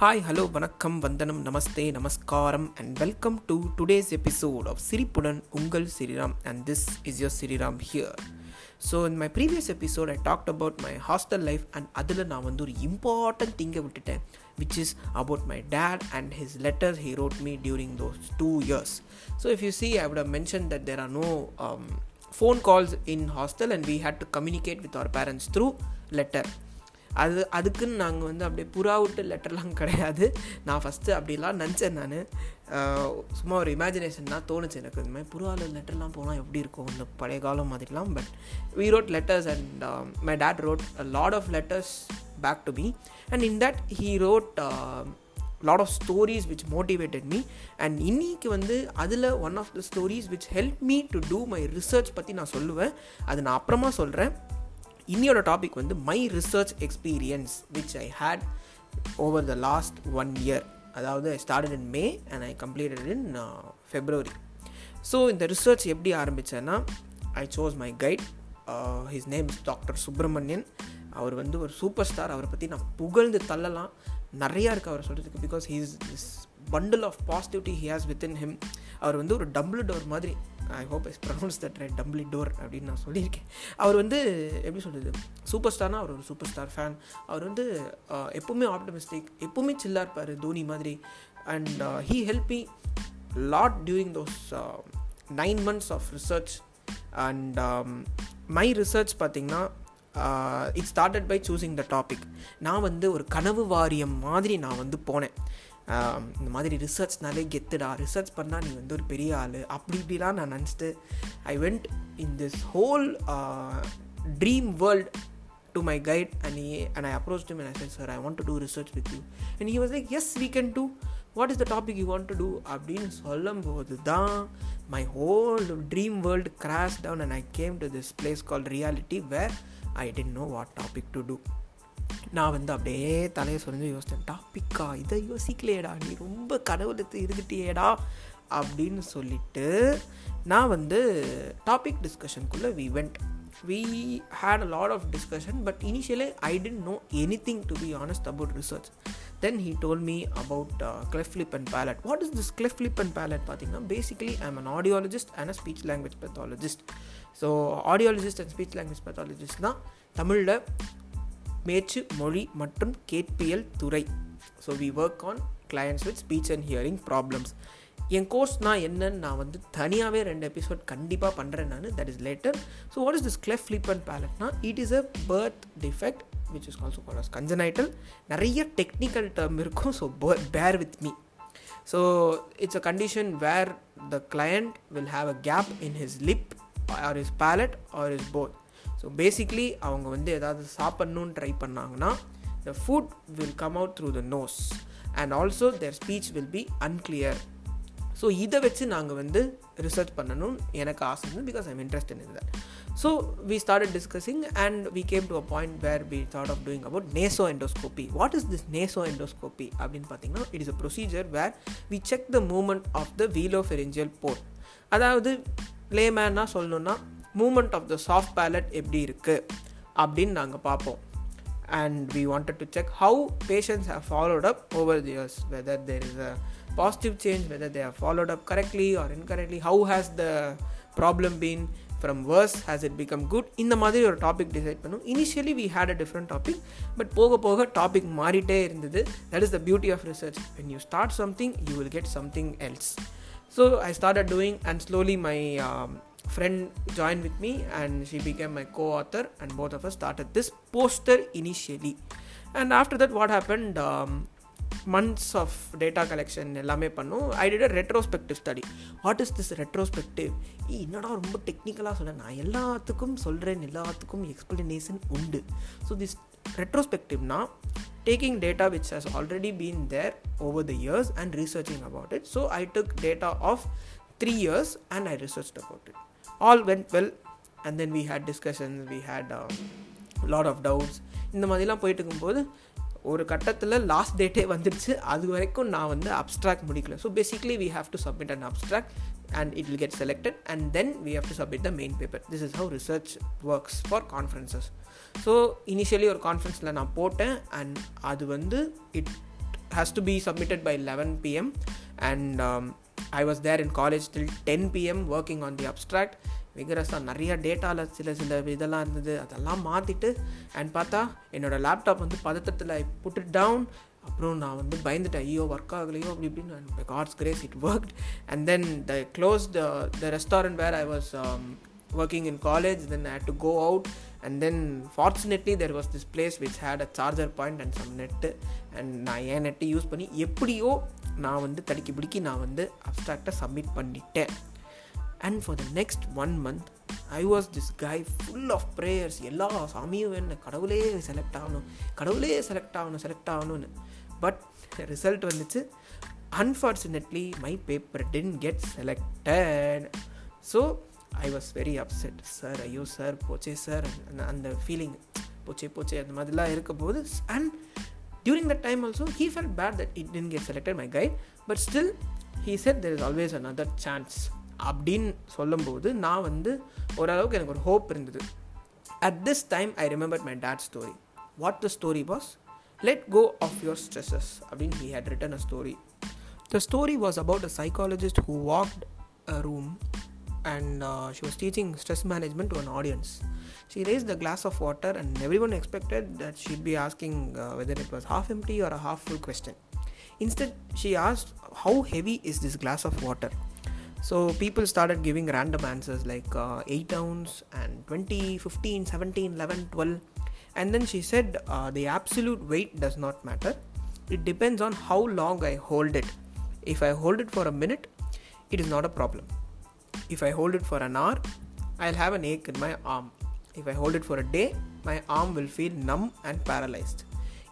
Hi hello வணக்கம் வந்தனம் நமஸ்தே நமஸ்காரம் and welcome to today's episode of சிரிப்புடன் உங்கள் Sriram and this is your Sriram here so in my previous episode I talked about my hostel life and அதில் நான் வந்து ஒரு இம்பார்ட்டன்ட் திங்கை விட்டுட்டேன் which is about my dad and his letter he wrote me during those two years so if you see I would mention that there are no phone calls in hostel and we had to communicate with our parents through letter. அது அதுக்குன்னு நாங்கள் வந்து அப்படியே புறா விட்டு லெட்டர்லாம் கிடையாது. நான் first அப்படிலாம் நினச்சேன் நான். சும்மா ஒரு இமேஜினேஷன் தான் தோணுச்சு எனக்கு. இந்த மாதிரி புறாவில் லெட்டர்லாம் போனால் எப்படி இருக்கும்? இந்த பழைய காலம் மாதிரிலாம். But we wrote letters and my dad wrote lot of letters back to me and in that he wrote lot of stories which motivated me and இன்னைக்கு வந்து அதில் one of the stories which help me to do my research பற்றி நான் சொல்லுவேன். அது நான் அப்புறமா சொல்கிறேன் இன்னியோட டாபிக் வந்து my research experience which I had over the last one year அதாவது I started in May and I completed in February so இந்த ரிசர்ச் எப்படி ஆரம்பித்தேன்னா I chose my guide his name is doctor Subramanian அவர் வந்து ஒரு super star அவரை பற்றி நான் புகழ்ந்து தள்ளலாம். நிறையா இருக்குது அவர் சொல்கிறதுக்கு because he's this bundle of positivity he has within him அவர் வந்து ஒரு டபுள் டோர் மாதிரி I hope is pronounce that right Dumbledore அப்படின்னு நான் சொல்லியிருக்கேன். அவர் வந்து எப்படி சொல்கிறது சூப்பர் ஸ்டார்னால் அவர் ஒரு சூப்பர் ஸ்டார் ஃபேன் அவர் வந்து எப்போவுமே ஆப்டமிஸ்டிக் எப்போவுமே சில்லாக இருப்பார் தோனி மாதிரி. And he help me lot during those nine months of research and my research பார்த்திங்கன்னா it started by choosing the topic நான் வந்து ஒரு கனவு வாரியம் மாதிரி நான் வந்து போனேன். இந்த மாதிரி ரிசர்ச்னாலே கெத்துடா. ரிசர்ச் பண்ணால் நீ வந்து ஒரு பெரிய ஆள். அப்படி இப்படிலாம் நான் நினச்சிட்டு I went in this whole dream world to my guide and and I approach to my sir sir I want to do research with you and he was like yes we can do what is the topic you want to do அப்படின்னு சொல்லும்போது தான் my whole dream world crash down and I came to this place call reality where I didn't know what topic to do நான் வந்து அப்படியே தலையை சொரிஞ்சு யோசித்தேன் டாப்பிக்கா இதை யோசிக்கலையேடா நீ ரொம்ப கடவுளுக்கு இருந்துட்டியேடா அப்படின்னு சொல்லிட்டு நான் வந்து topic டிஸ்கஷனுக்குள்ளே we went we had a lot of discussion but initially I didn't know anything to be honest about research then he told me about cleft lip and palate what is this cleft lip and palate பார்த்தீங்கன்னா basically I am an audiologist and a speech language pathologist so audiologist and speech language pathologist தான் தமிழில் பேச்சு மொழி மற்றும் கேட்பியல் துறை. So we work on clients with speech and hearing problems என் கோர்ஸ்னா என்னன்னு நான் வந்து தனியாகவே ரெண்டு எபிசோட் கண்டிப்பாக பண்ணுறேன் நான். That is later so what is this cleft lip and பேலட்னா it is a birth defect which is also call as congenital நிறைய டெக்னிக்கல் டேர்ம் இருக்கும் so bear with me so it's a condition where the client will have a gap in his lip or his palate or his both so basically அவங்க வந்து ஏதாவது சாப்பிட்ணுன்னு try பண்ணாங்கன்னா the food will come out through the nose and also their speech will be unclear so இதை வச்சு நாங்கள் வந்து research பண்ணணும்னு எனக்கு ஆசை because I'm interest in that so we started discussing and we came to a point where we thought of doing about naso endoscopy what is this naso endoscopy அப்படின்னு பார்த்தீங்கன்னா it is a procedure where we check the movement of the velopharyngeal port அதாவது லேமேனாக சொல்லணுன்னா movement of the soft palate எப்படி இருக்குது அப்படின்னு நாங்கள் பார்ப்போம். And we wanted to check how patients have followed up over the years whether there is a positive change whether they have followed up correctly or incorrectly how has the problem been from worse has it become good இந்த மாதிரி ஒரு topic decide பண்ணும். Initially we had a different topic but போக போக topic மாறிட்டே இருந்தது. That is the beauty of research when you start something you will get something else so I started doing and slowly my friend joined with me and she became my co-author and both of us started this poster initially and after that what happened um, months of data collection எல்லாமே பண்ணோம் I did a retrospective study what is this retrospective என்னடா ரொம்ப டெக்னிக்கலாக சொல்ல நான் எல்லாத்துக்கும் சொல்கிறேன் எல்லாத்துக்கும் எக்ஸ்பிளனேஷன் உண்டு ஸோ திஸ் ரெட்ரோஸ்பெக்டிவ்னா taking data which has already been there over the years and researching about it so I took data of three years and I researched about it All went well and then we had discussions we had lot of doubts இந்த மாதிரிலாம் போயிட்டு இருக்கும்போது ஒரு கட்டத்தில் last டேட்டே வந்துடுச்சு அது வரைக்கும் நான் வந்து அப்ட்ராக்ட் முடிக்கல. So basically we have to submit and abstract and it will get selected and then we have to submit the main paper this is how research works for conferences so initially ஒரு கான்ஃபரன்ஸில் நான் போட்டேன் அண்ட் அது வந்து it has to be submitted by eleven PM and I was there in college college till 10 pm working on the abstract. விகரஸாக நிறைய டேட்டாவில் சில சில இதெல்லாம் இருந்தது. அதெல்லாம் மாற்றிட்டு அண்ட் பார்த்தா என்னோடய லேப்டாப் வந்து பதத்தத்தில் புட்டு டவுன் அப்புறம் நான் வந்து பயந்துட்டேன். ஐயோ ஒர்க் ஆகலையோ அப்படி இப்படின்னு. God's grace it work and then the close the the restaurant where I was working in college then I to go out and then fortunately there was this place which had a charger point and some net and நான் என் நெட்டை use பண்ணி எப்படியோ நான் வந்து தடுக்கி பிடிக்கி நான் வந்து அப்ட்ராக்டை சப்மிட் பண்ணிட்டேன். And for the next one month I was this guy full of prayers எல்லா சாமியும் வேணும் கடவுளே செலக்ட் ஆகணும் கடவுளே செலக்ட் ஆகணும் செலக்ட் ஆகணும்னு. பட் ரிசல்ட் வந்துச்சு. Unfortunately my paper didn't get selected so I was very upset sir ஐயோ சார் போச்சே சார் அந்த ஃபீலிங் போச்சே போச்சே அந்த மாதிரிலாம் இருக்கும்போது and during that time also he felt bad that it didn't get selected my guide but still he said there is always another chance அப்படின்னு சொல்லும்போது நான் வந்து ஓரளவுக்கு எனக்கு ஒரு ஹோப் இருந்தது. At this time I remember my dad story what the story was let go of your stresses அப்படின்னு he had written a story the story was about a psychologist who walked a room and uh, she was teaching stress management to an audience. She raised the glass of water, and everyone expected that she'd be asking uh, whether it was half empty or a half full question. Instead, she asked, How heavy is this glass of water? So people started giving random answers like uh, 8 ounce and 20, 15, 17, 11, 12. And then she said, uh, The absolute weight does not matter. It depends on how long I hold it. If I hold it for a minute, it is not a problem. If I hold it for an hour, I'll have an ache in my arm. If I hold it for a day, my arm will feel numb and paralyzed.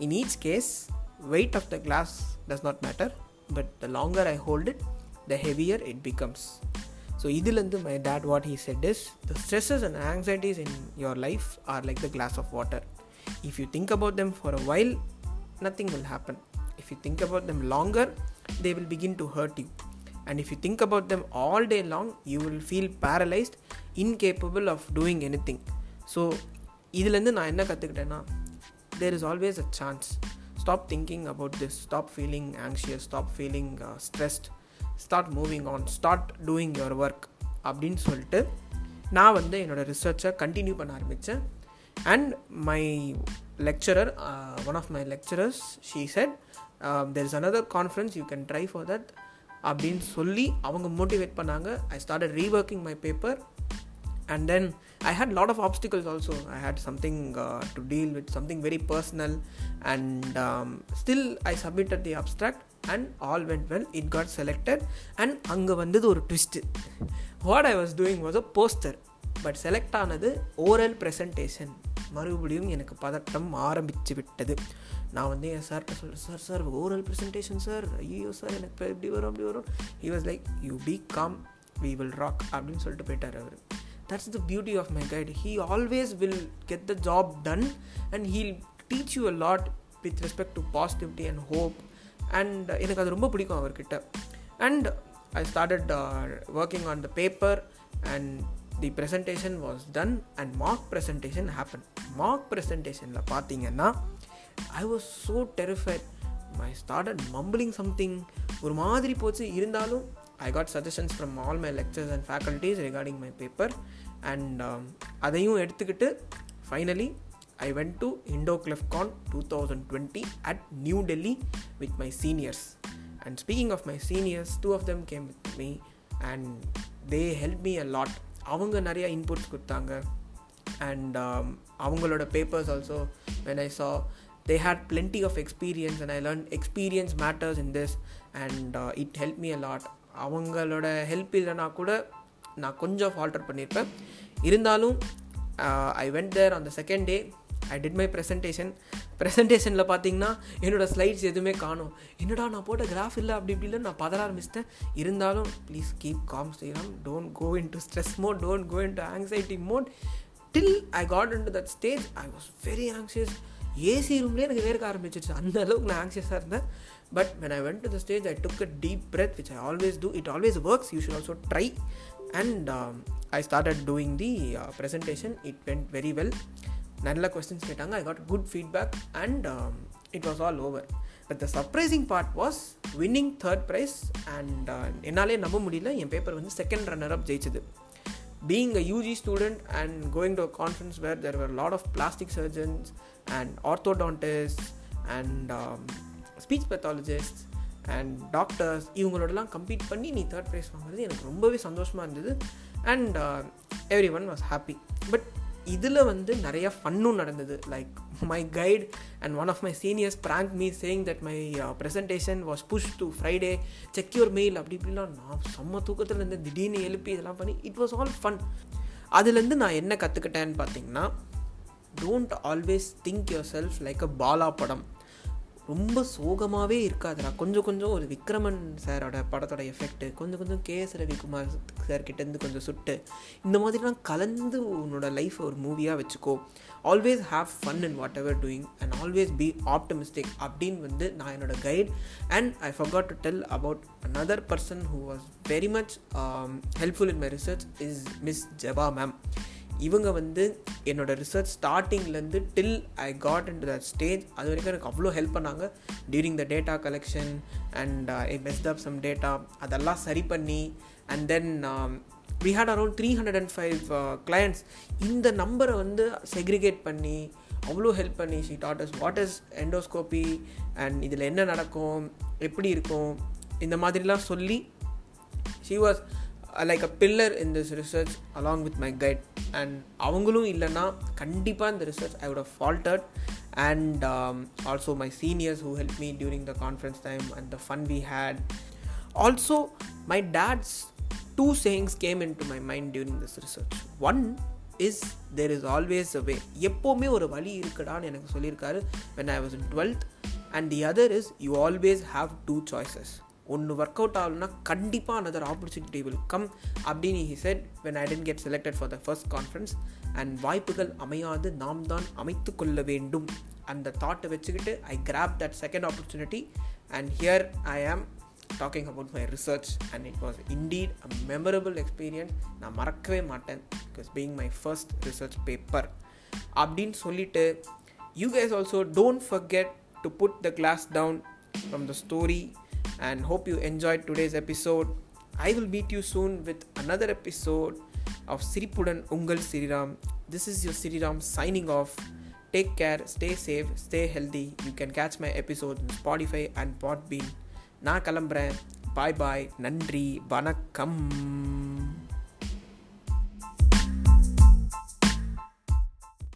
In each case, weight of the glass does not matter, but the longer I hold it, the heavier it becomes. So, idilandu my dad what he said is the stresses and anxieties in your life are like the glass of water. If you think about them for a while, nothing will happen. If you think about them longer, they will begin to hurt you. And if you think about them all day long, you will feel paralyzed, incapable of doing anything. So இதுலேருந்து நான் என்ன கற்றுக்கிட்டேன்னா there is always a chance stop thinking about this stop feeling anxious stop feeling stressed start moving on start doing your work அப்படின்னு சொல்லிட்டு நான் வந்து என்னோடய ரிசர்ச்சை continue பண்ண ஆரம்பித்தேன் and my lecturer one of my lecturers she said there is another conference you can try for that அப்படின்னு சொல்லி அவங்க மோட்டிவேட் பண்ணாங்க. I started reworking my paper and then I had lot of obstacles also I had something to deal with something very personal and still I submitted the abstract and all went well it got selected and அங்கே வந்தது ஒரு twist what I was doing was a poster but select ஆனது oral presentation மறுபடியும் எனக்கு பதட்டம் ஆரம்பித்து விட்டது. நான் வந்து என் சார்கிட்ட சொல்கிறேன் sir sir oral presentation sir ஐயோ சார் எனக்கு எப்படி வரும் அப்படி வரும்? He was like you be calm we will rock அப்படின்னு சொல்லிட்டு போயிட்டார் அவர். That's the beauty of my guide he always will get the job done and he'll teach you a lot with respect to positivity and hope and எனக்கு அது ரொம்ப பிடிக்கும் அவர்கிட்ட. And I started working on the paper and the presentation was done and mock presentation happen mock ப்ரெசன்டேஷனில் பார்த்தீங்கன்னா I was so terrified I started mumbling something ஒரு மாதிரி போச்சு. இருந்தாலும் I got suggestions from all my lecturers and faculties regarding my paper and அதையும் எடுத்துக்கிட்டு finally I went to Indo Cleftcon two thousand twenty at New Delhi with my seniors and speaking of my seniors two of them came with me and they help me a lot அவங்க நிறையா inputs கொடுத்தாங்க. And அவங்களோட papers also when I saw they had plenty of experience and I learn experience matters in this and it help me a lot அவங்களோட help இல்லைனா கூட நான் கொஞ்சம் falter பண்ணியிருப்பேன். இருந்தாலும் I went there on the second day I did my presentation ப்ரெசன்டேஷனில் பார்த்தீங்கன்னா என்னோடய slides எதுவுமே காணும். என்னடா நான் போட்ட கிராஃப் இல்லை அப்படி இப்படி இல்லை நான் பதற ஆரம்பிச்சிட்டேன். இருந்தாலும் please keep calm Sriram. Don't go into stress mode don't go into anxiety mode till I got into that stage I was very anxious AC ரூம்லேயே எனக்கு வேர்க்க ஆரம்பிச்சிச்சு அந்த அளவுக்கு நான் ஆங்ஷியஸாக இருந்தேன். But when I went to the stage I took a deep breath which I always do it always works you should also try and I started doing the presentation it went very well நல்ல questions கேட்டாங்க. I got good feedback and it was all over but the surprising part was winning third prize and என்னாலே நம்ப முடியல. என் paper வந்து second runner up ஜெயிச்சது. Being a UG student and going to a conference where there were lot of plastic surgeons and orthodontist and speech pathologist and doctors இவங்களோடலாம் complete பண்ணி நீ third prize வாங்குறது எனக்கு ரொம்பவே சந்தோஷமாக இருந்தது. And every one was happy but இதில் வந்து நிறைய ஃபன்னும் நடந்தது. Like my guide and one of my seniors prank me saying that my presentation was push to Friday check your mail அப்படி இப்படிலாம் நான் செம்ம தூக்கத்தில் இருந்து திடீர்னு எழுப்பி இதெல்லாம் பண்ணி இட் வாஸ் ஆல் ஃபன் அதுலேருந்து நான் என்ன கற்றுக்கிட்டேன்னு பார்த்தீங்கன்னா don't always think yourself like a Bala படம். ரொம்ப சோகமாகவே இருக்காதுடா. கொஞ்சம் கொஞ்சம் ஒரு விக்ரமன் சாரோட படத்தோட எஃபெக்ட்டு கொஞ்சம் கொஞ்சம் கே எஸ் ரவிக்குமார் சார் கிட்டேருந்து கொஞ்சம் சுட்டு இந்த மாதிரிலாம் கலந்து உன்னோட லைஃப் ஒரு மூவியாக வச்சுக்கோ. Always have fun and whatever doing and always be optimistic அப்படின்னு வந்து நான் என்னோட guide and I forgot to tell about another person who was very much helpful in my research is miss Jaba ma'am இவங்க வந்து என்னோடய research ஸ்டார்டிங்லேருந்து till I got into that stage அது வரைக்கும் எனக்கு அவ்வளோ ஹெல்ப் பண்ணாங்க. During the data collection and I messed up some data அதெல்லாம் சரி பண்ணி and then we had around three hundred and five clients இந்த நம்பரை வந்து செக்ரிகேட் பண்ணி அவ்வளோ ஹெல்ப் பண்ணி she taught us what is endoscopy and இதில் என்ன நடக்கும் எப்படி இருக்கும் இந்த மாதிரிலாம் சொல்லி she was like a pillar in this research along with my guide and அவங்களும் இல்லைன்னா கண்டிப்பாக இந்த research I would have faltered and also my seniors who help me during the conference time and the fun we had also my dad's two sayings came into my mind during this research one is there is always a way எப்போவுமே ஒரு வழி இருக்குடான்னு எனக்கு சொல்லியிருக்காரு when I was in twelfth and the other is you always have two choices ஒன்று work out ஆகலைன்னா கண்டிப்பாக another opportunity will come அப்படின்னு he said when I didn't get selected for the first conference and வாய்ப்புகள் அமையாது நாம் தான் அமைத்து கொள்ள வேண்டும். அந்த தாட்டை வச்சுக்கிட்டு I grab that second opportunity and here I am talking about my research and it was indeed a memorable experience நான் மறக்கவே மாட்டேன். Because being my first research paper அப்படின்னு சொல்லிட்டு you guys also don't forget to put the glass down from the story and hope you enjoyed today's episode. I will meet you soon with another episode of Siripudan Ungal Siriram. This is your Siriram signing off. Take care, stay safe, stay healthy. You can catch my episode on Spotify and Podbean. நான் கிளம்புறேன் பாய் பாய் நன்றி வணக்கம்